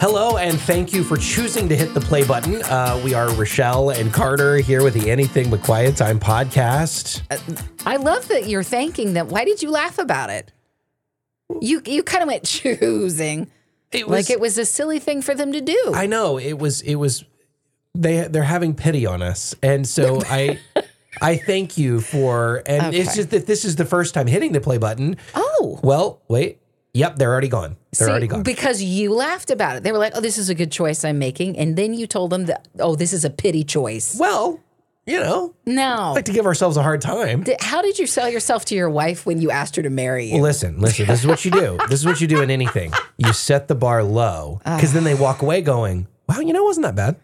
Hello, and thank you for choosing to hit the play button. Uh, we are Rochelle and Carter here with the Anything But Quiet Time podcast. I love that you're thanking them. Why did you laugh about it? You you kind of went choosing. It was, like it was a silly thing for them to do. I know it was. It was. They they're having pity on us, and so I. I thank you for, and it's just that this is the first time hitting the play button. oh. Well, wait. Yep, they're already gone. They're See, already gone. Because you laughed about it. They were like, oh, this is a good choice I'm making. And then you told them that, oh, this is a pity choice. well, you know, No. like to give ourselves a hard time. Th- How did you sell yourself to your wife when you asked her to marry you? Well, listen, listen. This is what you do. This is what you do in anything. You set the bar low because then they walk away going, "Wow, you know, it wasn't that bad."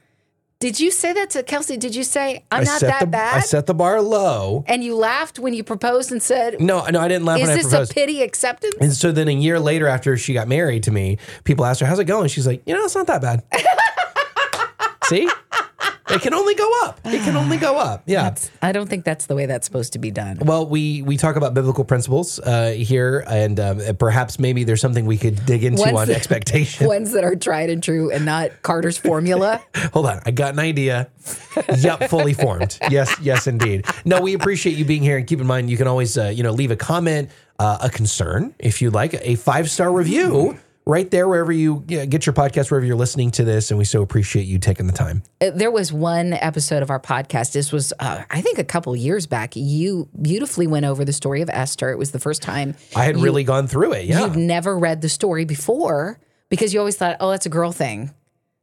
Did you say that to Kelsey? Did you say, I'm I not set that the bad? I set the bar low. and you laughed when you proposed and said, No, no, I didn't laugh is when I this a pity acceptance? and so then a year later, after she got married to me, people asked her, "How's it going?" She's like, "You know, it's not that bad." See, it can only go up. It can only go up. Yeah. I don't think that's the way that's supposed to be done. Well, we we talk about biblical principles uh, here, and um, perhaps maybe there's something we could dig into Ones on that- expectation. Ones that are tried and true and not Carter's formula. Hold on, I got an idea. yep, fully formed. Yes, yes, indeed. No, we appreciate you being here, and keep in mind you can always uh, you know leave a comment, uh, a concern if you'd like, a five star review right there wherever you you get your podcast, wherever you're listening to this, and we so appreciate you taking the time. Uh, there was one episode of our podcast. This was, uh, I think, a couple years back. You beautifully went over the story of Esther. It was the first time I had really gone through it. Yeah, you'd never read the story before because you always thought, oh, that's a girl thing.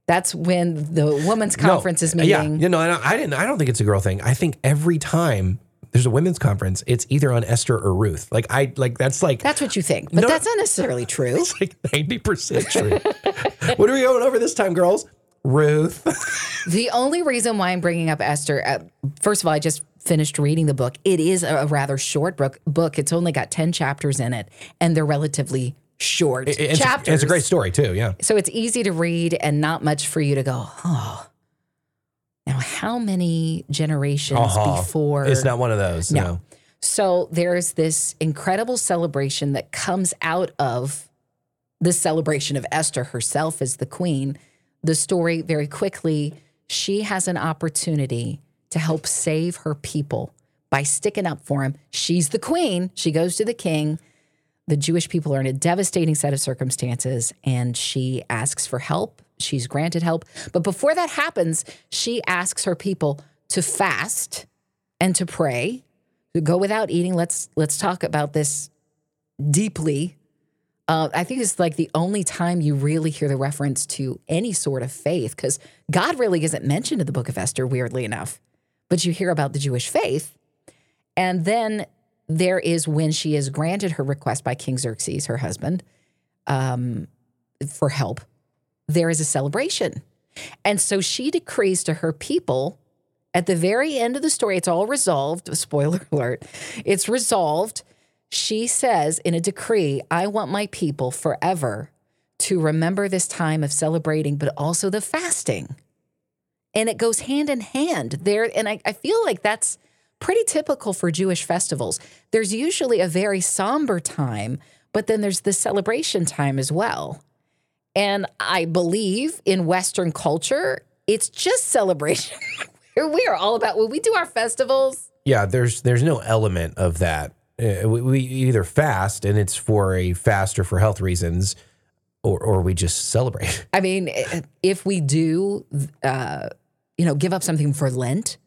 That's when the women's conference is meeting. Yeah, you know, I I didn't. I don't think it's a girl thing. I think every time there's a women's conference, it's either on Esther or Ruth. Like I like that's like That's what you think, but No. that's not necessarily true. It's like 90% true. what are we going over this time, girls? Ruth. The only reason why I'm bringing up Esther, uh, first of all, I just finished reading the book. It is a, a rather short book. Book. It's only got ten chapters in it, and they're relatively short It's, a- chapters. it's a great story, too. Yeah. So it's easy to read and not much for you to go. Oh, now how many generations Uh-huh. before? It's not one of those. No. So there's this incredible celebration that comes out of the celebration of Esther herself as the queen. The story very quickly, she has an opportunity to help save her people by sticking up for him. She's the queen. She goes to the king. The Jewish people are in a devastating set of circumstances and she asks for help. She's granted help. But before that happens, she asks her people to fast and to pray to go without eating. Let's let's talk about this deeply. Uh, I think it's like the only time you really hear the reference to any sort of faith, because God really isn't mentioned in the book of Esther, weirdly enough. But you hear about the Jewish faith. And then there is when she is granted her request by King Xerxes, her husband, um, for help, there is a celebration. And so she decrees to her people at the very end of the story, it's all resolved. Spoiler alert. It's resolved. She says in a decree, I want my people forever to remember this time of celebrating, but also the fasting. And it goes hand in hand there. And I, I feel like that's pretty typical for Jewish festivals. There's usually a very somber time, but then there's the celebration time as well. And I believe in Western culture, it's just celebration. we are all about when we do our festivals. Yeah, there's there's no element of that. Uh, we, we either fast and it's for a fast or for health reasons, or or we just celebrate. I mean, if we do, uh, you know, give up something for Lent,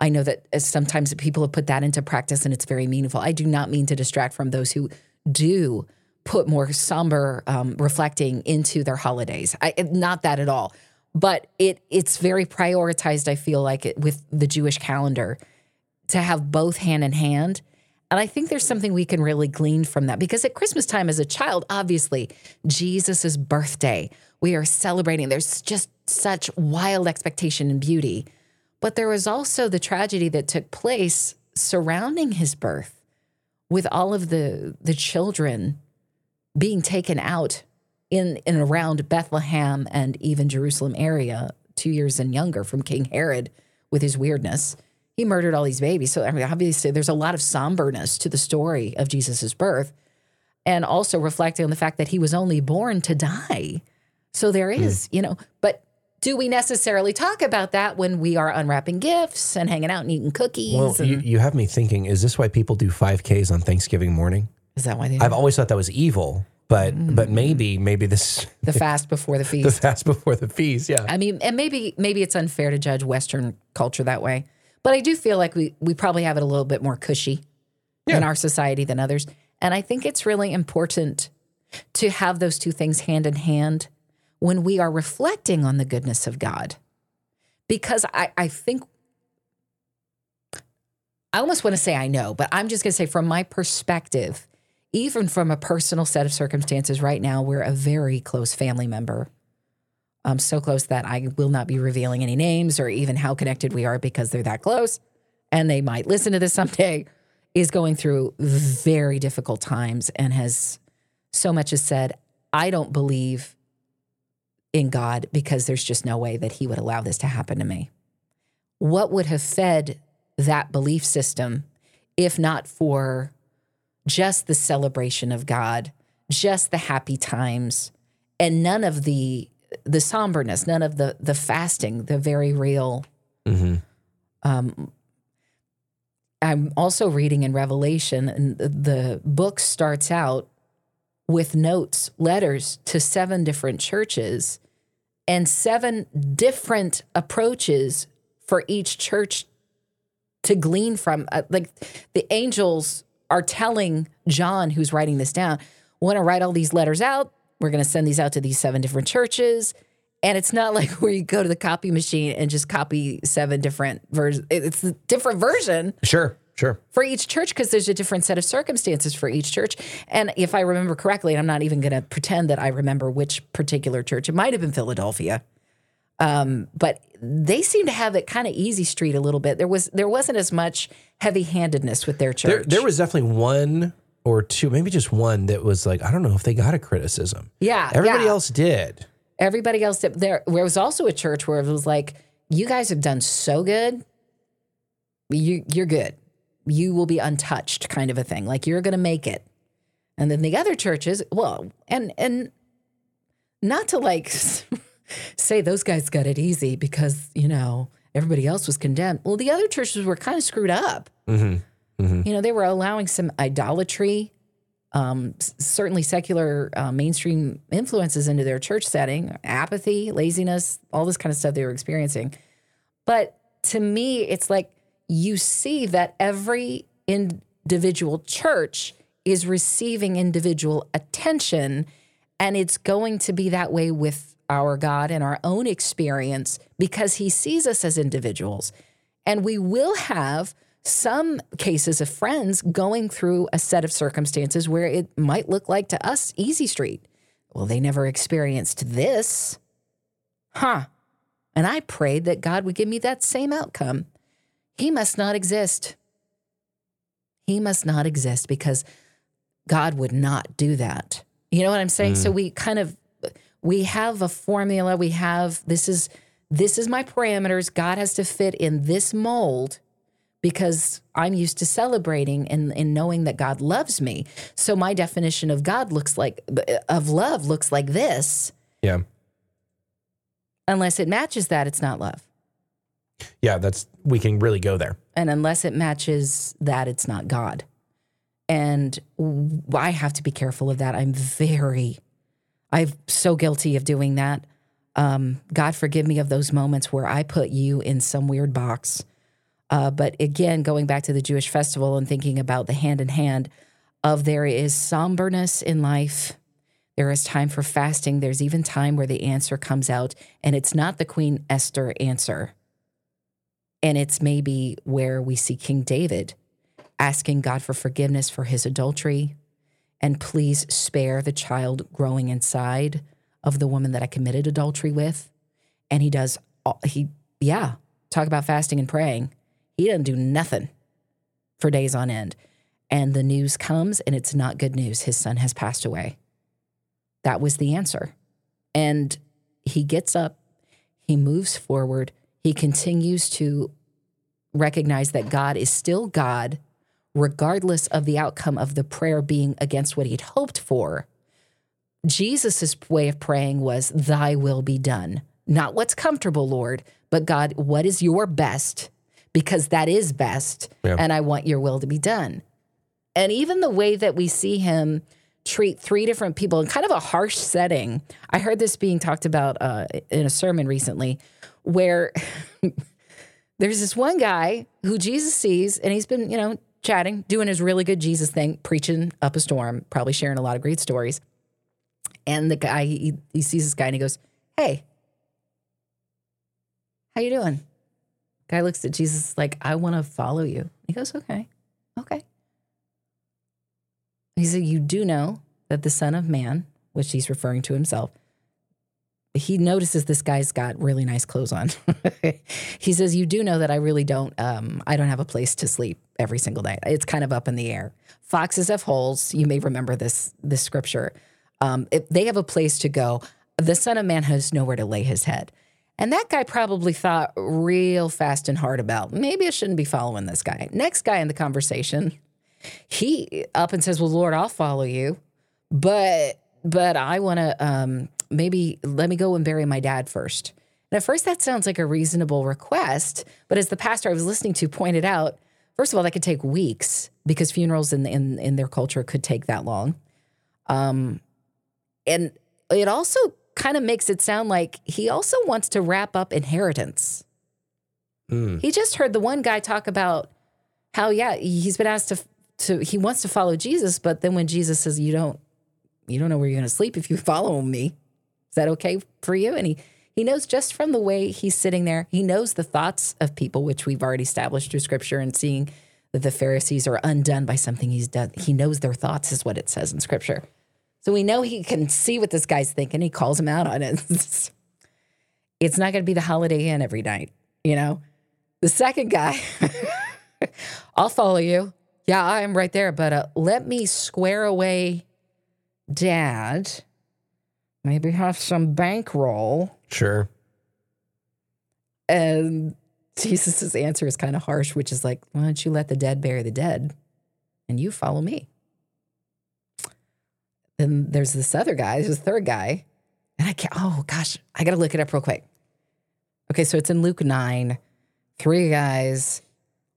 I know that uh, sometimes people have put that into practice and it's very meaningful. I do not mean to distract from those who do put more somber um, reflecting into their holidays. I, not that at all. But it it's very prioritized. I feel like it, with the Jewish calendar to have both hand in hand. And I think there's something we can really glean from that because at Christmas time as a child, obviously, Jesus' birthday, we are celebrating. There's just such wild expectation and beauty. But there was also the tragedy that took place surrounding his birth with all of the, the children being taken out in and around Bethlehem and even Jerusalem area, two years and younger from King Herod with his weirdness. He murdered all these babies. So I mean, obviously there's a lot of somberness to the story of Jesus' birth. And also reflecting on the fact that he was only born to die. So there hmm. is, you know, but do we necessarily talk about that when we are unwrapping gifts and hanging out and eating cookies? Well, and, you, you have me thinking, is this why people do 5Ks on Thanksgiving morning? Is that why they I've always thought that was evil, but but maybe maybe this the fast before the feast? the fast before the feast, yeah. I mean, and maybe maybe it's unfair to judge Western culture that way, but I do feel like we we probably have it a little bit more cushy in our society than others, and I think it's really important to have those two things hand in hand when we are reflecting on the goodness of God, because I I think. I almost want to say I know, but I'm just going to say from my perspective, even from a personal set of circumstances right now, we're a very close family member um, so close that I will not be revealing any names or even how connected we are because they're that close and they might listen to this someday, is going through very difficult times and has so much as said, I don't believe in God because there's just no way that he would allow this to happen to me. What would have fed that belief system if not for just the celebration of God, just the happy times, and none of the the somberness, none of the the fasting, the very real. Um, I'm also reading in Revelation, and the, the book starts out with notes, letters to seven different churches, and seven different approaches for each church to glean from. Uh, like the angels are telling John, who's writing this down, want to write all these letters out. We're going to send these out to these seven different churches. And it's not like where you go to the copy machine and just copy seven different versions. It's a different version Sure, sure. for each church because there's a different set of circumstances for each church. And if I remember correctly, and I'm not even going to pretend that I remember which particular church, it might have been Philadelphia. Um, but they seem to have it kind of easy street a little bit. There was there wasn't as much heavy handedness with their church. There, there was definitely one or two, maybe just one that was like, I don't know if they got a criticism. yeah, Everybody yeah. else did. everybody else did. There, there was also a church where it was like, you guys have done so good. You, you're good. You will be untouched, kind of a thing. Like you're going to make it. And then the other churches, well, and and not to like say those guys got it easy because you know everybody else was condemned. Well, the other churches were kind of screwed up. You know, they were allowing some idolatry um, certainly secular uh, mainstream influences into their church setting, apathy, laziness, all this kind of stuff they were experiencing. But to me, it's like you see that every individual church is receiving individual attention, and it's going to be that way with our God and our own experience because He sees us as individuals. And we will have some cases of friends going through a set of circumstances where it might look like to us easy street. Well, they never experienced this. Huh. And I prayed that God would give me that same outcome. He must not exist. He must not exist because God would not do that. You know what I'm saying? So mm. we kind of we have a formula, we have this is this is my parameters. God has to fit in this mold because I'm used to celebrating and, and knowing that God loves me. So my definition of God looks like of love looks like this. Yeah. Unless it matches that, it's not love. Yeah, that's we can really go there. And unless it matches that, it's not God. And I have to be careful of that. I'm very, I'm so guilty of doing that. Um, God forgive me of those moments where I put you in some weird box. Uh, but again, going back to the Jewish festival and thinking about the hand in hand of there is somberness in life. There is time for fasting. There's even time where the answer comes out, and it's not the Queen Esther answer. And it's maybe where we see King David asking God for forgiveness for his adultery and please spare the child growing inside of the woman that I committed adultery with. And he does, all- he, yeah, talk about fasting and praying. He doesn't do nothing for days on end. And the news comes and it's not good news. His son has passed away. That was the answer. And he gets up, he moves forward, he continues to recognize that God is still God, regardless of the outcome of the prayer being against what he'd hoped for. Jesus' way of praying was, Thy will be done. Not what's comfortable, Lord, but God, what is your best? Because that is best. Yeah. And I want your will to be done. And even the way that we see him treat three different people in kind of a harsh setting. I heard this being talked about uh, in a sermon recently where there's this one guy who Jesus sees and he's been, you know, chatting, doing his really good Jesus thing, preaching up a storm, probably sharing a lot of great stories. And the guy, he, he sees this guy and he goes, Hey, how you doing? Guy looks at Jesus like, I want to follow you. He goes, Okay, okay. He said, You do know that the Son of Man, which he's referring to himself, he notices this guy's got really nice clothes on. he says, You do know that I really don't, um, I don't have a place to sleep every single night. It's kind of up in the air. Foxes have holes. You may remember this, this scripture. Um, if they have a place to go, the Son of Man has nowhere to lay his head. And that guy probably thought real fast and hard about maybe I shouldn't be following this guy. Next guy in the conversation, he up and says, "Well, Lord, I'll follow you, but but I want to um, maybe let me go and bury my dad first. And at first, that sounds like a reasonable request, but as the pastor I was listening to pointed out, first of all, that could take weeks because funerals in in in their culture could take that long. Um, and it also kind of makes it sound like he also wants to wrap up inheritance. Mm. He just heard the one guy talk about how yeah he's been asked to to he wants to follow Jesus, but then when Jesus says you don't you don't know where you're going to sleep if you follow me, that okay for you? And he he knows just from the way he's sitting there, he knows the thoughts of people, which we've already established through Scripture and seeing that the Pharisees are undone by something he's done. He knows their thoughts, is what it says in Scripture. So we know he can see what this guy's thinking. He calls him out on it. it's not going to be the Holiday Inn every night, you know. The second guy, I'll follow you. Yeah, I'm right there, but uh, let me square away dad. Maybe have some bankroll. Sure. And Jesus' answer is kind of harsh, which is like, why don't you let the dead bury the dead and you follow me? Then there's this other guy, there's this third guy. And I can't, oh gosh, I got to look it up real quick. Okay, so it's in Luke 9, three guys,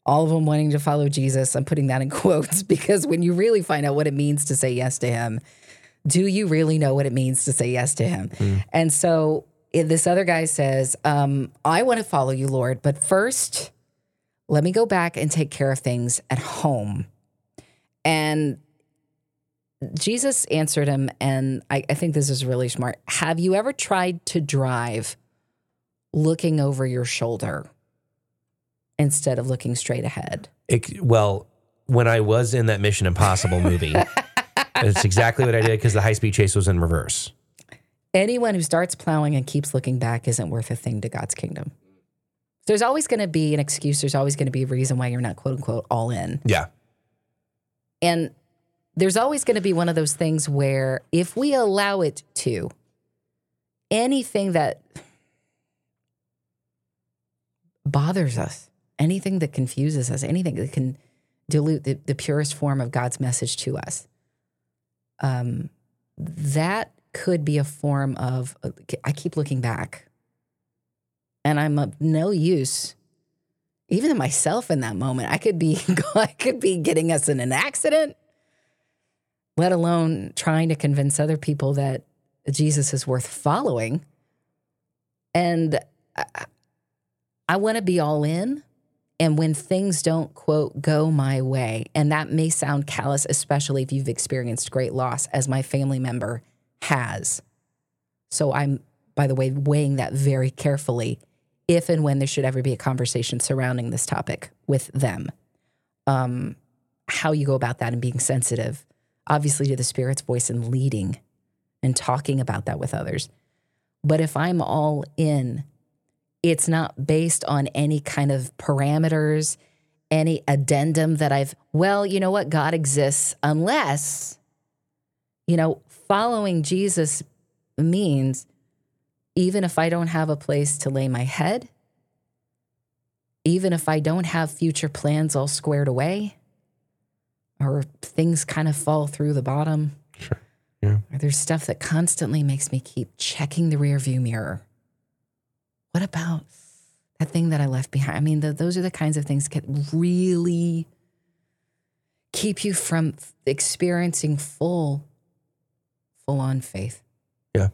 all of them wanting to follow Jesus. I'm putting that in quotes because when you really find out what it means to say yes to him, do you really know what it means to say yes to him? And so this other guy says, um, I want to follow you, Lord, but first, let me go back and take care of things at home. And Jesus answered him, and I, I think this is really smart. Have you ever tried to drive looking over your shoulder instead of looking straight ahead? It, well, when I was in that Mission Impossible movie, it's exactly what I did because the high speed chase was in reverse. Anyone who starts plowing and keeps looking back isn't worth a thing to God's kingdom. There's always going to be an excuse. There's always going to be a reason why you're not quote unquote all in. Yeah. And there's always going to be one of those things where if we allow it to, anything that bothers us, anything that confuses us, anything that can dilute the, the purest form of God's message to us, um, that could be a form of, I keep looking back and I'm of no use even to myself in that moment. I could be I could be getting us in an accident, let alone trying to convince other people that Jesus is worth following. And I, I want to be all in. And when things don't, quote, go my way, and that may sound callous, especially if you've experienced great loss, as my family member has. So I'm, by the way, weighing that very carefully if and when there should ever be a conversation surrounding this topic with them. Um, how you go about that and being sensitive, obviously, to the Spirit's voice and leading and talking about that with others. But if I'm all in, it's not based on any kind of parameters, any addendum that I've, well, you know what, God exists, unless, you know, following Jesus means even if I don't have a place to lay my head, even if I don't have future plans all squared away, or things kind of fall through the bottom, Sure. Yeah. Or there's stuff that constantly makes me keep checking the rear view mirror. What about that thing that I left behind? I mean, the, those are the kinds of things that really keep you from experiencing full, full on faith. Yeah.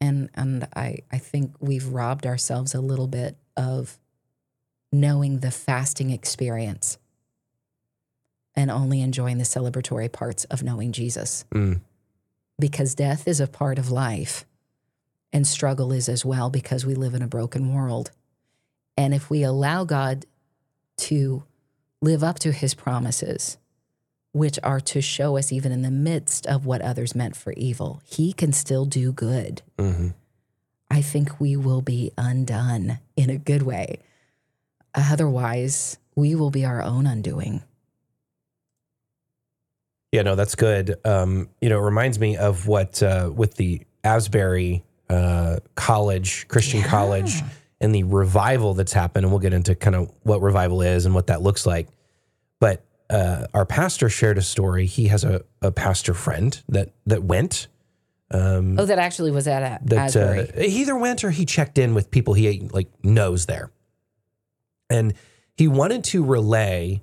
And and I I think we've robbed ourselves a little bit of knowing the fasting experience and only enjoying the celebratory parts of knowing Jesus. Mm. Because death is a part of life and struggle is as well because we live in a broken world. And if we allow God to live up to his promises, which are to show us even in the midst of what others meant for evil, he can still do good. hmm I think we will be undone in a good way. Otherwise, we will be our own undoing. Yeah, no, that's good. Um, you know, it reminds me of what uh, with the Asbury uh, College, Christian Yeah. College, and the revival that's happened. And we'll get into kind of what revival is and what that looks like. But uh, our pastor shared a story. He has a, a pastor friend that that went. Um, Oh, that actually was at A- that uh, he either went or he checked in with people he like knows there, and he wanted to relay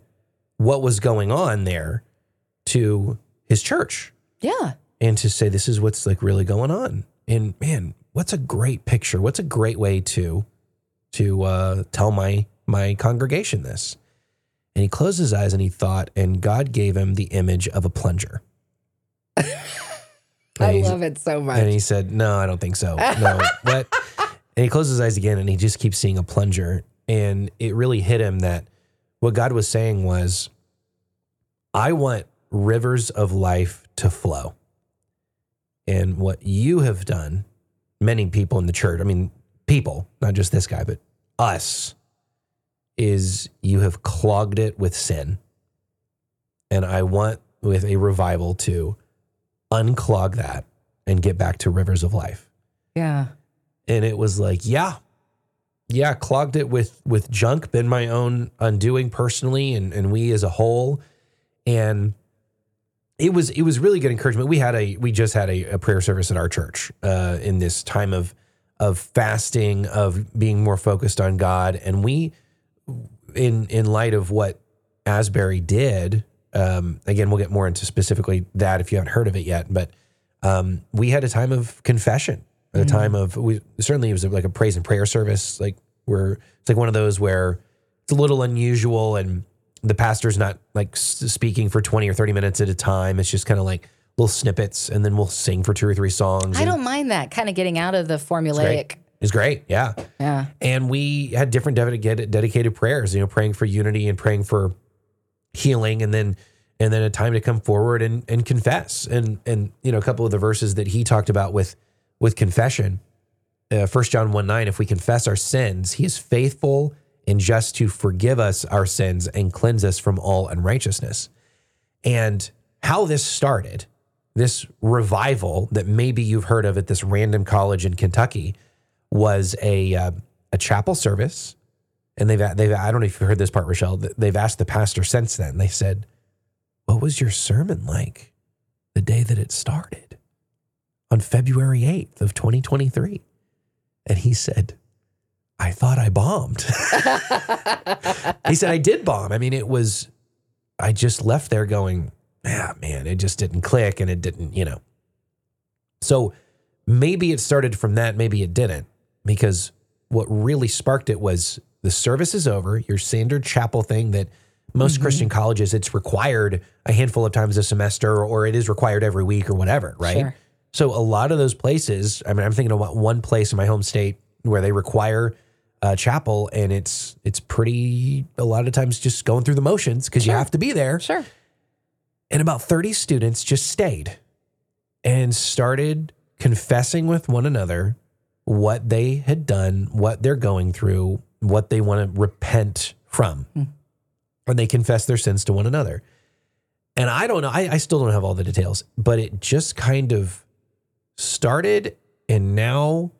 what was going on there to his church yeah. and to say this is what's like really going on. And man, what's a great picture? What's a great way to to uh, tell my my congregation this? And he closed his eyes and he thought, and God gave him the image of a plunger. I love it so much. and he said, No, I don't think so. No. what? And he closed his eyes again and he just keeps seeing a plunger. And it really hit him that what God was saying was, I want rivers of life to flow. And what you have done, many people in the church, I mean, people, not just this guy, but us, is you have clogged it with sin. And I want with a revival to unclog that and get back to rivers of life. yeah. And it was like, yeah, yeah, clogged it with with junk, been my own undoing personally, and and we as a whole. And it was it was really good encouragement. We had a we just had a, a prayer service at our church uh, in this time of of fasting, of being more focused on God, and we in in light of what Asbury did. Um, again, we'll get more into specifically that if you haven't heard of it yet, but um, we had a time of confession, a time of we certainly it was like a praise and prayer service, like where it's like one of those where it's a little unusual and the pastor's not like speaking for 20 or 30 minutes at a time. It's just kind of like little snippets and then we'll sing for two or three songs. I don't mind that kind of getting out of the formulaic. It's great. Yeah. Yeah. And we had different dedicated, dedicated prayers, you know, praying for unity and praying for healing and then and then a time to come forward and and confess. And and you know, a couple of the verses that he talked about with with confession. Uh, 1 John 1 9, if we confess our sins, he is faithful and just to forgive us our sins and cleanse us from all unrighteousness. And how this started, this revival that maybe you've heard of at this random college in Kentucky, was a uh, a chapel service, and they've they've I don't know if you've heard this part, Rochelle. They've asked the pastor since then. They said, "What was your sermon like the day that it started on February eighth of 2023?" And he said, "I thought I bombed." he said, "I did bomb. I mean, it was. I just left there going, yeah, man, it just didn't click, and it didn't, you know." So maybe it started from that, maybe it didn't, because what really sparked it was the service is over, your standard chapel thing that most mm-hmm. Christian colleges, it's required a handful of times a semester or it is required every week or whatever, right? Sure. So a lot of those places, I mean, I'm thinking about one place in my home state where they require a chapel and it's it's pretty a lot of times just going through the motions because you have to be there. Sure. And about 30 students just stayed and started confessing with one another what they had done, what they're going through, what they want to repent from. Hmm. And they confess their sins to one another. And I don't know, I, I still don't have all the details, but it just kind of started. And now,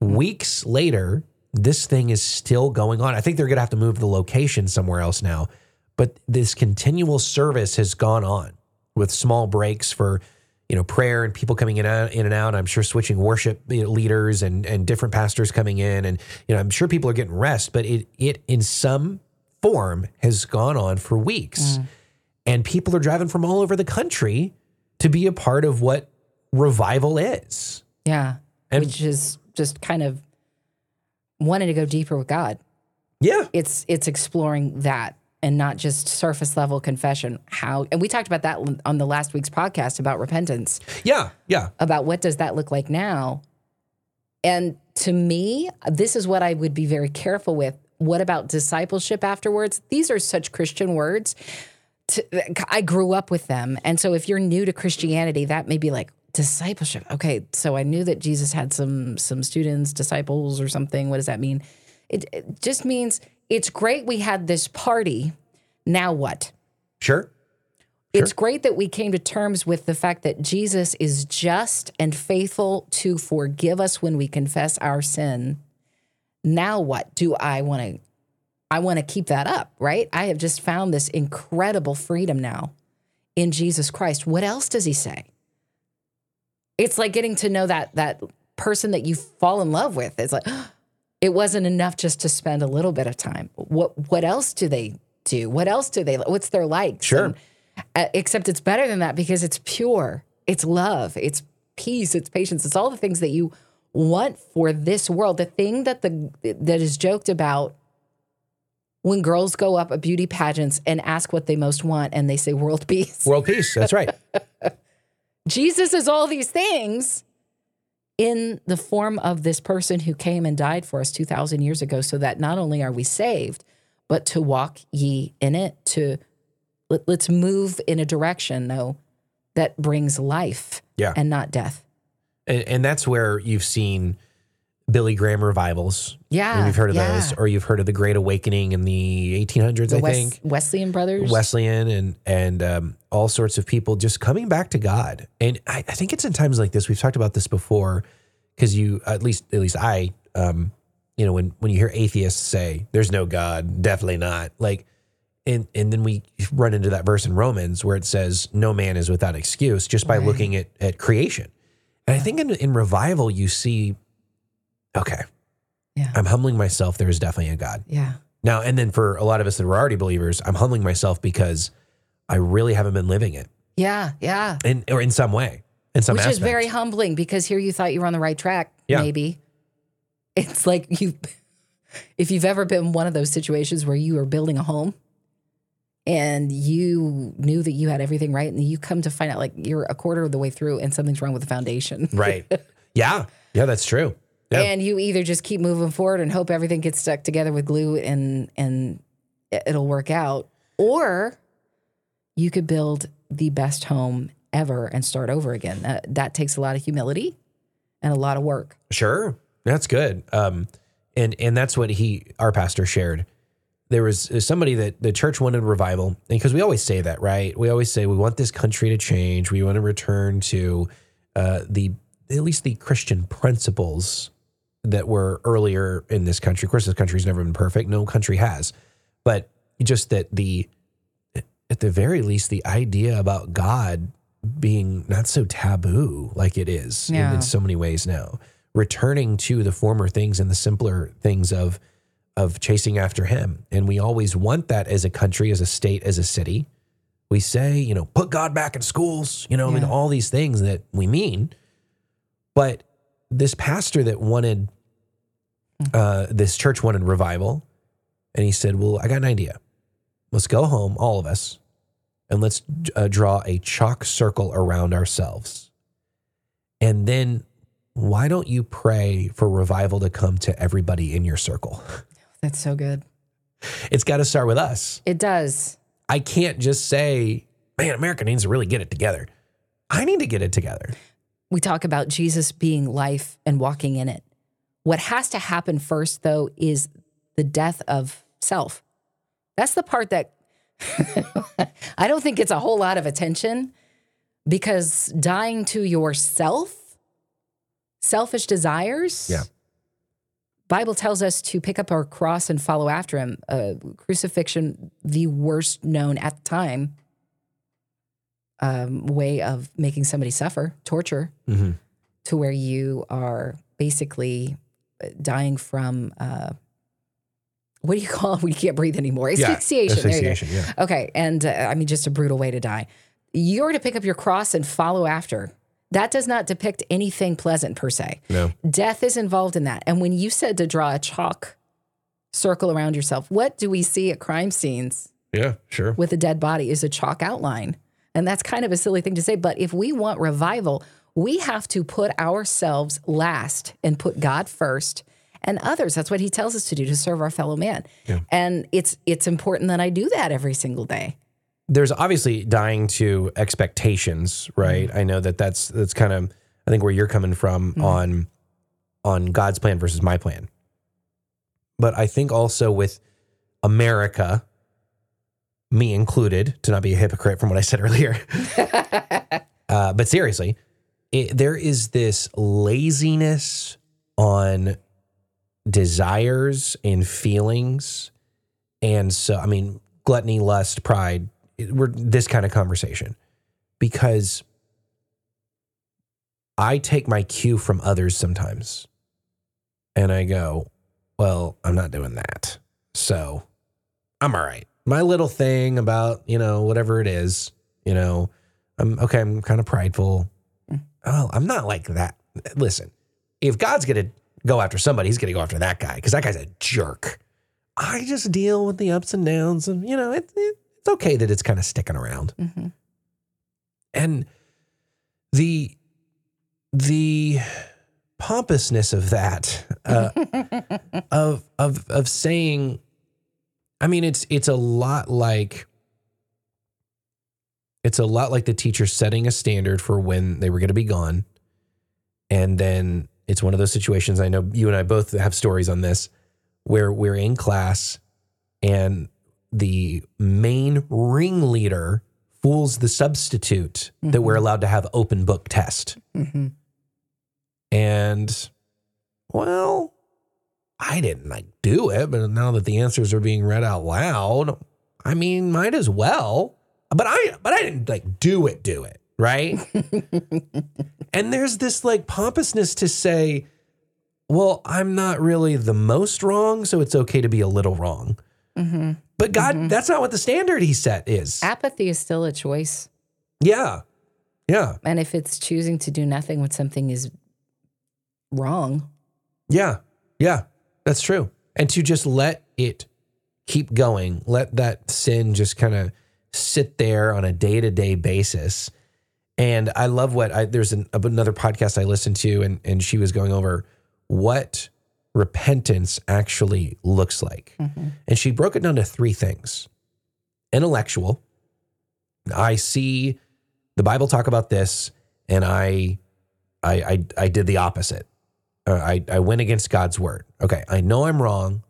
weeks later, this thing is still going on. I think they're going to have to move the location somewhere else now. But this continual service has gone on. with small breaks for you know prayer and people coming in, out, in and out. I'm sure switching worship leaders and and different pastors coming in, and you know I'm sure people are getting rest, but it it in some form has gone on for weeks, mm. and people are driving from all over the country to be a part of what revival is. Yeah. And- Which is just kind of wanting to go deeper with God. Yeah, It's it's exploring that and not just surface level confession. How and we talked about that on the last week's podcast about repentance. yeah, yeah. about what does that look like now and to me this is what i would be very careful with what about discipleship afterwards these are such christian words to, i grew up with them and so if you're new to christianity that may be like discipleship okay so i knew that jesus had some some students disciples or something what does that mean it, it just means it's great we had this party now what Sure. it's great that we came to terms with the fact that Jesus is just and faithful to forgive us when we confess our sin. Now what do I want to I want to keep that up, right? I have just found this incredible freedom now in Jesus Christ. What else does he say? It's like getting to know that that person that you fall in love with. It's like it wasn't enough just to spend a little bit of time. What what else do they do? What else do they what's their like? Sure. And, uh, except it's better than that because it's pure, it's love, it's peace, it's patience, it's all the things that you want for this world. The thing that the that is joked about when girls go up at beauty pageants and ask what they most want, and they say world peace. World peace. That's right. Jesus is all these things in the form of this person who came and died for us 2,000 years ago, so that not only are we saved, but to walk ye in it, to let, let's move in a direction, though, that brings life Yeah. and not death. and, and that's where you've seen Billy Graham revivals. Yeah, And you've heard of yeah. those, or you've heard of the Great Awakening in the 1800s, The I think. Wesleyan brothers. Wesleyan and and um, all sorts of people just coming back to God. And I, I think it's in times like this. We've talked about this before, because you at least at least I, um, you know, when when you hear atheists say there's no God, definitely not. Like, and and then we run into that verse in Romans where it says no man is without excuse just by Right. looking at at creation. And I think in, in revival you see, okay, Yeah. I'm humbling myself. There is definitely a God. yeah. Now, and then for a lot of us that were already believers, I'm humbling myself because I really haven't been living it Yeah. Yeah. in or in some way, in some Which aspect. is very humbling because here you thought you were on the right track, Yeah. maybe. It's like you, if you've ever been one of those situations where you are building a home and you knew that you had everything right, and you come to find out like you're a quarter of the way through and something's wrong with the foundation. right. Yeah. Yeah, that's true. Yeah. And you either just keep moving forward and hope everything gets stuck together with glue and and it- it'll work out, or you could build the best home ever and start over again. That, that takes a lot of humility and a lot of work. Sure. That's good. Um, and and that's what he, our pastor, shared. There was uh, somebody that the church wanted revival, and because we always say that, right? We always say we want this country to change. We want to return to uh, the at least the Christian principles that were earlier in this country. Of course, this country's never been perfect. No country has, but just that the at the very least the idea about God being not so taboo like it is in- Yeah. in, so many ways now. Returning to the former things and the simpler things of of chasing after him. And we always want that as a country, as a state, as a city. We say, you know, put God back in schools, you know, I mean, all these things that we mean. But this pastor that wanted, uh, this church wanted revival. And he said, well, I got an idea. Let's go home, all of us, and let's uh, draw a chalk circle around ourselves. And then why don't you pray for revival to come to everybody in your circle? That's so good. It's got to start with us. It does. I can't just say, man, America needs to really get it together. I need to get it together. We talk about Jesus being life and walking in it. What has to happen first, though, is the death of self. That's the part that I don't think gets a whole lot of attention because dying to yourself, selfish desires. Yeah. Bible tells us to pick up our cross and follow after him. Uh, crucifixion, the worst known at the time, um, way of making somebody suffer, torture, Mm-hmm. to where you are basically uh, dying from uh, what do you call it when you can't breathe anymore? Asphyxiation. Go. Asphyxiation, yeah. Okay. And uh, I mean, just a brutal way to die. You're to pick up your cross and follow after. That does not depict anything pleasant per se. No. Death is involved in that. And when you said to draw a chalk circle around yourself, what do we see at crime scenes Yeah, sure. with a dead body is a chalk outline. And that's kind of a silly thing to say. But if we want revival, we have to put ourselves last and put God first and others. That's what he tells us to do to serve our fellow man. And it's it's important that I do that every single day. there's obviously dying to expectations, right? Mm-hmm. I know that that's that's kind of I think where you're coming from on on God's plan versus my plan. But I think also with America, me included, to not be a hypocrite from what I said earlier. uh, but seriously, it, there is this laziness on desires and feelings. And so, I mean, gluttony, lust, pride, it- we're this kind of conversation because I take my cue from others sometimes and I go, well, I'm not doing that. So I'm all right. My little thing about, you know, whatever it is, you know, I'm okay. I'm kind of prideful. Oh, I'm not like that. Listen, if God's going to go after somebody, he's going to go after that guy because that guy's a jerk. I just deal with the ups and downs, and you know, it, it, it's okay that it's kind of sticking around. Mhm. And the the pompousness of that, uh, of of of saying, I mean, it's it's a lot like it's a lot like the teacher setting a standard for when they were going to be gone, and then it's one of those situations. I know you and I both have stories on this where we're in class and the main ringleader fools the substitute that we're allowed to have open book test. hmm And well, I didn't like do it, but now that the answers are being read out loud, I mean, might as well. But I but I didn't like do it, do it, right? and there's this like pompousness to say, well, I'm not really the most wrong, so it's okay to be a little wrong. hmm But God, that's not what the standard he set is. Apathy is still a choice. Yeah. Yeah. And if it's choosing to do nothing when something is wrong, Yeah. Yeah. That's true. And to just let it keep going, let that sin just kind of sit there on a day to day basis. And I love what I, there's an, another podcast I listened to, and, and she was going over what repentance actually looks like. Mm-hmm. And she broke it down to three things intellectual. I see the Bible talk about this, and I, I, I, I did the opposite. Uh, I, I went against God's word. Okay, I know I'm wrong.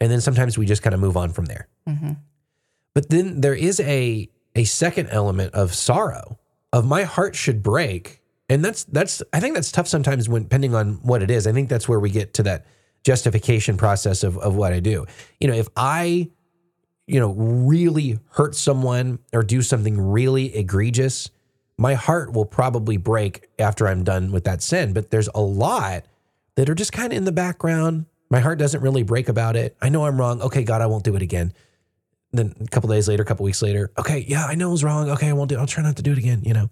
And then sometimes we just kind of move on from there. Mhm. But then there is a a second element of sorrow, of my heart should break. And that's that's I think that's tough sometimes when depending on what it is. I think that's where we get to that justification process of of what I do. You know, if I you know really hurt someone or do something really egregious, my heart will probably break after I'm done with that sin. But there's a lot that are just kind of in the background. My heart doesn't really break about it. I know I'm wrong. Okay, God, I won't do it again. Then a couple days later, a couple weeks later, okay, yeah, I know I was wrong. Okay, I won't do. it. I'll try not to do it again. You know,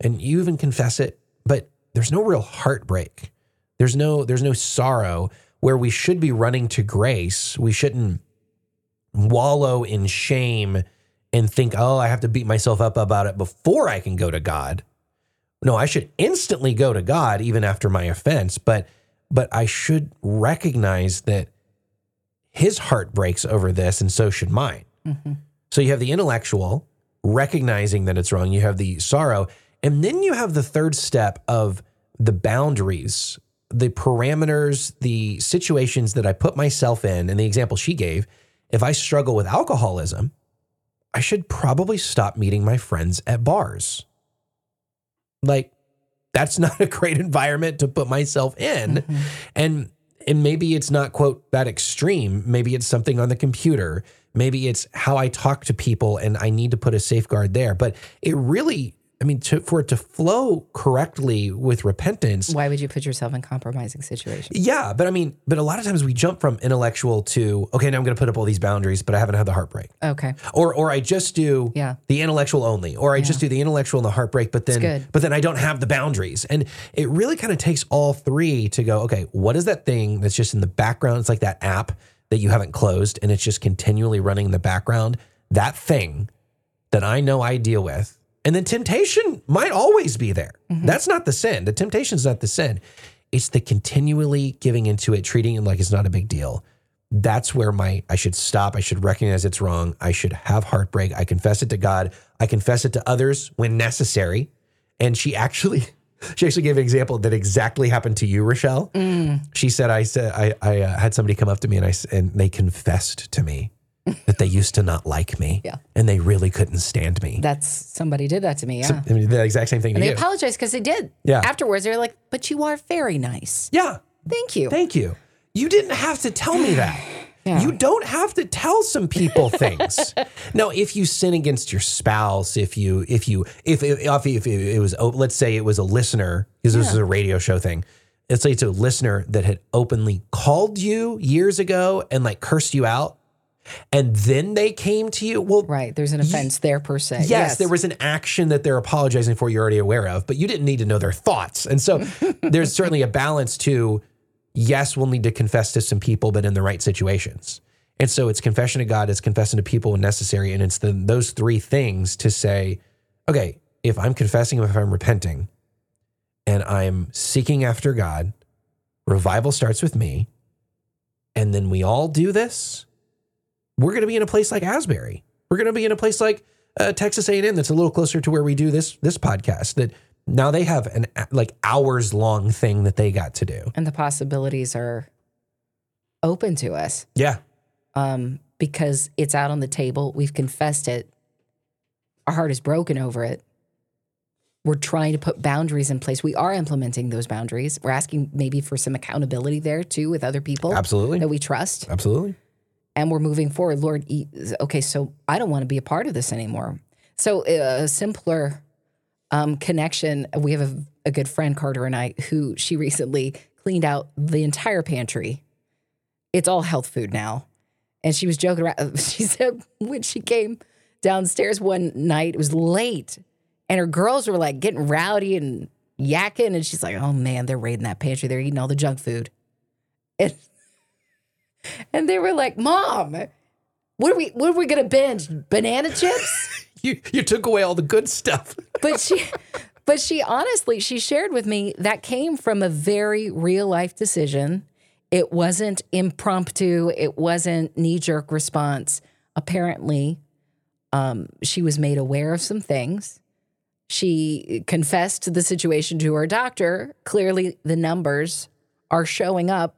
and you even confess it, but there's no real heartbreak. There's no there's no sorrow where we should be running to grace. We shouldn't wallow in shame and think, oh, I have to beat myself up about it before I can go to God. No, I should instantly go to God even after my offense, but but I should recognize that his heart breaks over this and so should mine. Mm-hmm. So you have the intellectual recognizing that it's wrong, you have the sorrow, and then you have the third step of the boundaries, the parameters, the situations that I put myself in. And the example she gave, if I struggle with alcoholism, I should probably stop meeting my friends at bars. Like that's not a great environment to put myself in. Mm-hmm. And and maybe it's not quote that extreme. Maybe it's something on the computer. maybe it's how I talk to people and I need to put a safeguard there. But it really, I mean, to, for it to flow correctly with repentance, Why would you put yourself in compromising situations? yeah. But I mean, but a lot of times we jump from intellectual to, okay, now I'm going to put up all these boundaries, but I haven't had the heartbreak. Okay. Or, or I just do Yeah. the intellectual only, or I just do the intellectual and the heartbreak, but then, but then I don't have the boundaries. And it really kind of takes all three to go, okay, what is that thing that's just in the background? It's like that app that you haven't closed and it's just continually running in the background. That thing that I know I deal with. And then temptation might always be there. That's not the sin. The temptation's not the sin. It's the continually giving into it, treating it like it's not a big deal. That's where my I should stop. I should recognize it's wrong. I should have heartbreak. I confess it to God. I confess it to others when necessary. And she actually she actually gave an example that exactly happened to you, Rochelle. She said I said I I uh, had somebody come up to me and I and they confessed to me that they used to not like me. Yeah. And they really couldn't stand me. That's somebody did that to me. Yeah. I mean, the exact same thing to and they you. apologized because they did. Yeah. Afterwards, they were like, but you are very nice. yeah. Thank you. Thank you. You didn't have to tell me that. Yeah. You don't have to tell some people things. now, if you sin against your spouse, if you, if you, if if, if, if it was, oh, let's say it was a listener, because this is a radio show thing. Let's say it's a listener that had openly called you years ago and like cursed you out, and then they came to you. Well, right. There's an offense there per se. Yes, there was an action that they're apologizing for you're already aware of, but you didn't need to know their thoughts. And so there's certainly a balance to yes, we'll need to confess to some people, but in the right situations. And so it's confession to God, it's confessing to people when necessary. And it's the, those three things to say, okay, if I'm confessing, if I'm repenting, and I'm seeking after God, revival starts with me. And then we all do this. We're going to be in a place like Asbury. We're going to be in a place like uh, Texas A&M that's a little closer to where we do this this podcast. That now they have an like hours long thing that they got to do. And the possibilities are open to us Yeah, um, because it's out on the table. We've confessed it. Our heart is broken over it. We're trying to put boundaries in place. We are implementing those boundaries. We're asking maybe for some accountability there too with other people absolutely, that we trust. absolutely. And we're moving forward. Lord, okay, so I don't want to be a part of this anymore. So uh, a simpler um, connection. We have a, a good friend, Carter and I, who she recently cleaned out the entire pantry. It's all health food now, and she was joking around. She said when she came downstairs one night, it was late, and her girls were like getting rowdy and yakking, and she's like, "Oh man, they're raiding that pantry. They're eating all the junk food." And and they were like, "Mom, what are we? What are we gonna binge? Banana chips?" You you took away all the good stuff. but she, but she honestly, she shared with me that came from a very real life decision. It wasn't impromptu. It wasn't knee jerk response. Apparently, um, she was made aware of some things. She confessed the situation to her doctor. Clearly, the numbers are showing up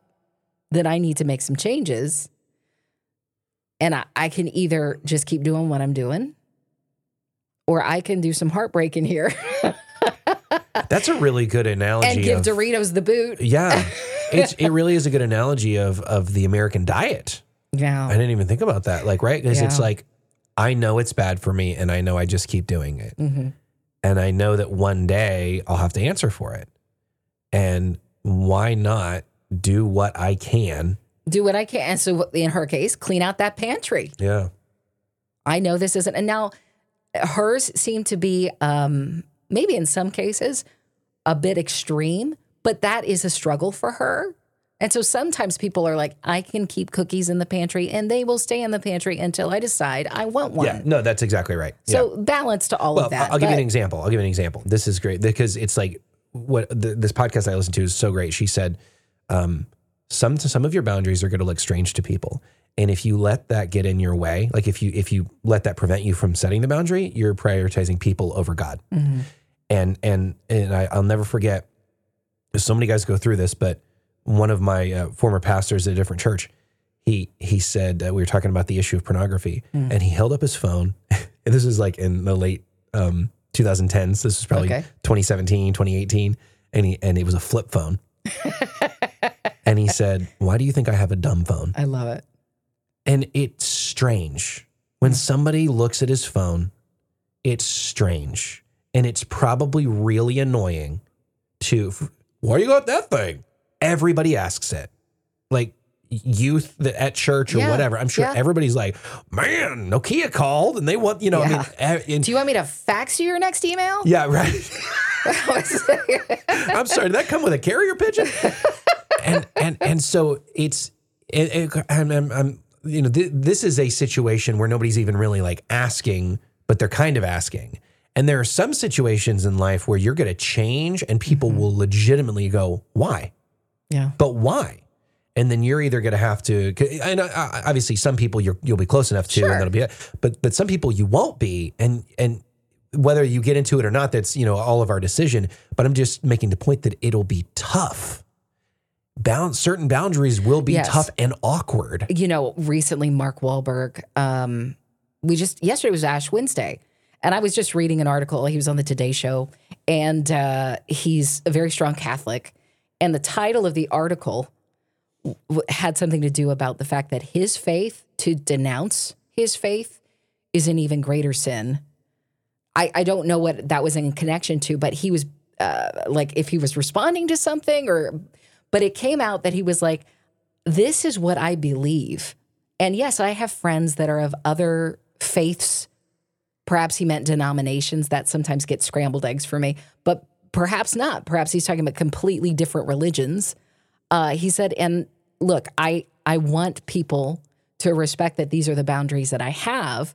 that I need to make some changes. And I, I can either just keep doing what I'm doing, or I can do some heartbreak in here That's a really good analogy. and give of, Doritos the boot. yeah, it's it really is a good analogy of of the American diet. Yeah. I didn't even think about that. Like, right? Because it's like, I know it's bad for me and I know I just keep doing it. Mhm. And I know that one day I'll have to answer for it. And why not do what I can? Do what I can. And so, in her case, clean out that pantry. Yeah. I know this isn't. And now hers seem to be, um, maybe in some cases, a bit extreme, but that is a struggle for her. And so sometimes people are like, I can keep cookies in the pantry and they will stay in the pantry until I decide I want one. Yeah. No, that's exactly right. yeah. So balance to all Well, of that. I'll give you an example. I'll give you an example. This is great because it's like what the, this podcast I listened to is so great. She said, um, some some of your boundaries are going to look strange to people, and if you let that get in your way, like if you if you let that prevent you from setting the boundary, you're prioritizing people over God. Mm-hmm. And and and I, I'll never forget. So many guys go through this, but one of my uh, former pastors at a different church, he he said uh, we were talking about the issue of pornography, Mm. and he held up his phone. and this is like in the late um, 2010s. This was probably Okay. 2017, 2018, and he and it was a flip phone. he said, "Why do you think I have a dumb phone?" I love it. And it's strange. When somebody looks at his phone, it's strange. And it's probably really annoying to, why you got that thing? Everybody asks it. Like youth that at church or Yeah, whatever. I'm sure yeah. everybody's like, man, Nokia called and they want, you know, I mean, and- Do you want me to fax you your next email? yeah, right. I'm sorry, did that come with a carrier pigeon? and and and so it's it, it, I'm, I'm, I'm you know th- this is a situation where nobody's even really like asking, but they're kind of asking. And there are some situations in life where you're going to change, and people will legitimately go, "Why?" yeah. But why? And then you're either going to have to, and uh, obviously some people you're, you'll be close enough to, Sure. and that'll be it. But but some people you won't be, and and whether you get into it or not, that's you know all of our decision. But I'm just making the point that it'll be tough. Bound certain boundaries will be Yes. tough and awkward. you know, recently Mark Wahlberg, um, we just yesterday was Ash Wednesday, and I was just reading an article. He was on the Today Show, and uh, he's a very strong Catholic. And the title of the article w- had something to do about the fact that his faith, to denounce his faith, is an even greater sin. I, I don't know what that was in connection to, but he was uh, like, if he was responding to something, or, but it came out that he was like, this is what I believe. And yes, I have friends that are of other faiths. Perhaps he meant denominations. That sometimes get scrambled eggs for me, but perhaps not. Perhaps he's talking about completely different religions. Uh, he said, and look, I I want people to respect that these are the boundaries that I have.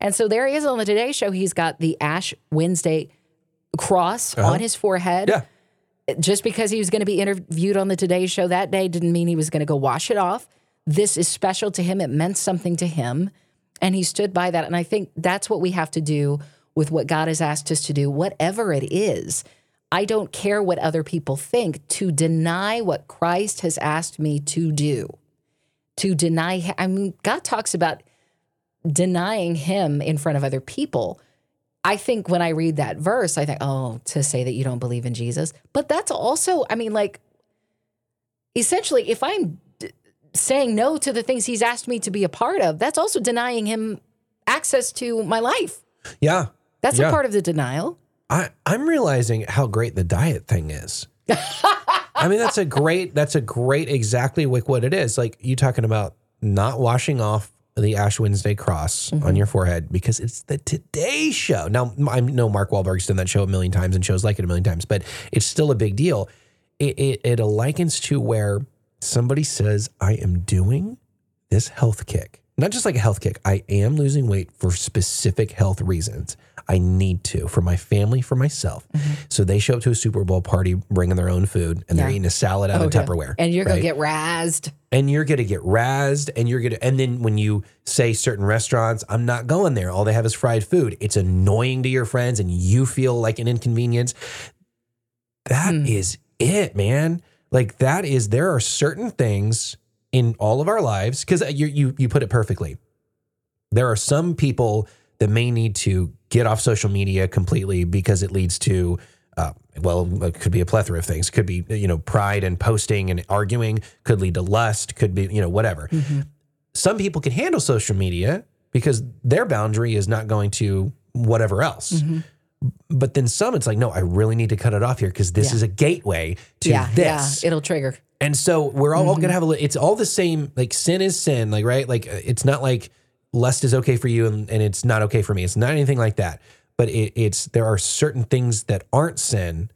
And so there he is on the Today Show. He's got the Ash Wednesday cross on his forehead Yeah, just because he was going to be interviewed on the Today Show that day didn't mean he was going to go wash it off. This is special to him. It meant something to him. And he stood by that. And I think that's what we have to do with what God has asked us to do, whatever it is. I don't care what other people think to deny what Christ has asked me to do. To deny, I mean, God talks about denying him in front of other people. I think when I read that verse, I think, oh, to say that you don't believe in Jesus. But that's also, I mean, like, essentially, if I'm d- saying no to the things he's asked me to be a part of, that's also denying him access to my life. yeah. That's Yeah. a part of the denial. I, I'm realizing how great the diet thing is. I mean, that's a great, that's a great, exactly like what it is. Like you talking about not washing off the Ash Wednesday cross on mm-hmm. your forehead because it's the Today Show. Now, I know Mark Wahlberg's done that show a million times and shows like it a million times, but it's still a big deal. It, it, it likens to where somebody says, I am doing this health kick. Not just like a health kick. I am losing weight for specific health reasons. I need to for my family, for myself. Mm-hmm. So they show up to a Super Bowl party bringing their own food and they're eating a salad out of oh, Okay. Tupperware. And you're right? going to get razzed. and you're going to get razzed and you're going to and then when you say certain restaurants i'm not going there all they have is fried food it's annoying to your friends and you feel like an inconvenience That hmm. is it man like that is there are certain things in all of our lives because uh, you, you you put it perfectly there are some people that may need to get off social media completely because it leads to uh, well it could be a plethora of things could be you know pride and posting and arguing could lead to lust could be you know whatever some people can handle social media because their boundary is not going to whatever else but then some it's like no i really need to cut it off here because this Yeah. is a gateway to yeah, this yeah, it'll trigger. and so we're all gonna have a. It's all the same. Like sin is sin. Like right. Like uh, it's not like lust is okay for you and, and it's not okay for me. It's not anything like that. But it, it's there are certain things that aren't sin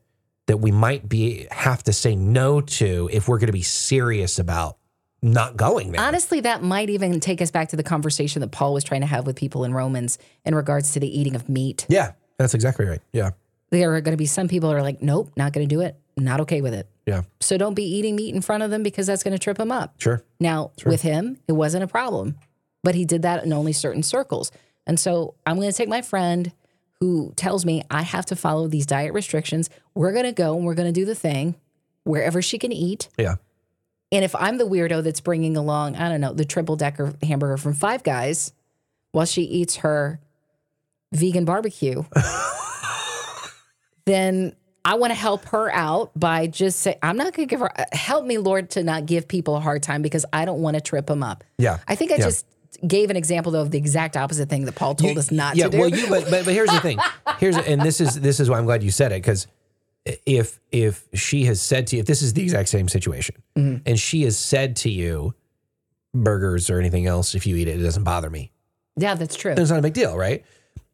that we might be have to say no to if we're going to be serious about not going there. Honestly, that might even take us back to the conversation that Paul was trying to have with people in Romans in regards to the eating of meat. yeah, that's exactly right. Yeah, There are going to be some people are like, nope, not going to do it, not okay with it. yeah, So don't be eating meat in front of them because that's going to trip them up. sure. Now, with him, it wasn't a problem, but he did that in only certain circles. And so I'm going to take my friend who tells me I have to follow these diet restrictions. We're going to go and we're going to do the thing wherever she can eat. Yeah, And if I'm the weirdo that's bringing along, I don't know, the triple decker hamburger from Five Guys while she eats her vegan barbecue, then I want to help her out by just say, I'm not going to give her, help me, Lord, to not give people a hard time because I don't want to trip them up. yeah. I think I Yeah. just gave an example though of the exact opposite thing that Paul told us not yeah, to do. well, you but, but but here's the thing. Here's and this is this is why I'm glad you said it because if if she has said to you if this is the exact same situation Mm-hmm. and she has said to you burgers or anything else if you eat it it doesn't bother me yeah, that's true. it's not a big deal right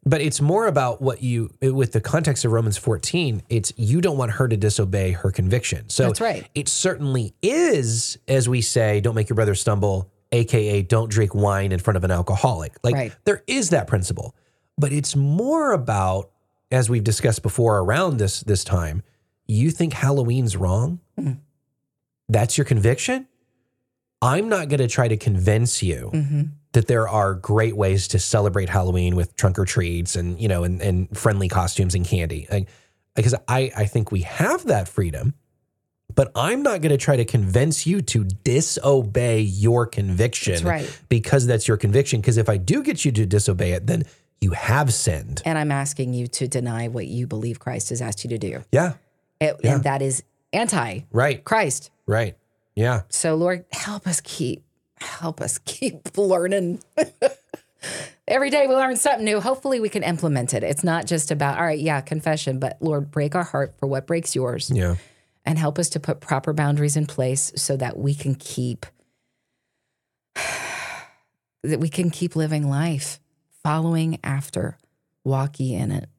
but it's more about what you with the context of Romans 14 it's you don't want her to disobey her conviction so That's right. it certainly is as we say don't make your brother stumble aka don't drink wine in front of an alcoholic like Right. there is that principle but it's more about as we've discussed before around this this time you think halloween's wrong Mm. that's your conviction i'm not going to try to convince you Mm-hmm. that there are great ways to celebrate halloween with trunk or treats and you know and, and friendly costumes and candy like, because i i think we have that freedom but i'm not going to try to convince you to disobey your conviction That's right. because that's your conviction because if i do get you to disobey it then you have sinned And I'm asking you to deny what you believe Christ has asked you to do. yeah It- And that is anti right Christ. right yeah So Lord, help us keep, help us keep learning. Every day we learn something new. Hopefully we can implement it. It's not just about, all right, yeah, confession, but Lord, break our heart for what breaks yours yeah and help us to put proper boundaries in place so that we can keep that we can keep living life, following after, walk ye in it.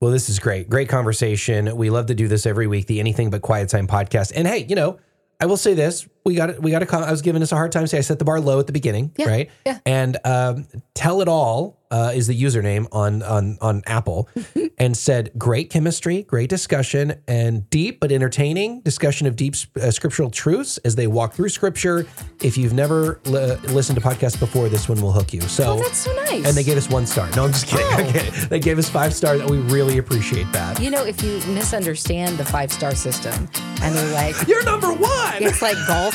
Well, this is great. Great conversation. We love to do this every week, the Anything But Quiet Time podcast. And hey, you know, I will say this. We got it. We got to come. I was giving us a hard time. Say I set the bar low at the beginning, Yeah, right? yeah. And um, tell it all uh, is the username on on on Apple, and said great chemistry, great discussion, and deep but entertaining discussion of deep uh, scriptural truths as they walk through Scripture. If you've never li- listened to podcasts before, this one will hook you. So Oh, that's so nice. And they gave us one star. No, I'm just kidding. Oh. Okay. They gave us five stars, and we really appreciate that. you know, if you misunderstand the five star system and they're like, You're number one. it's like golf.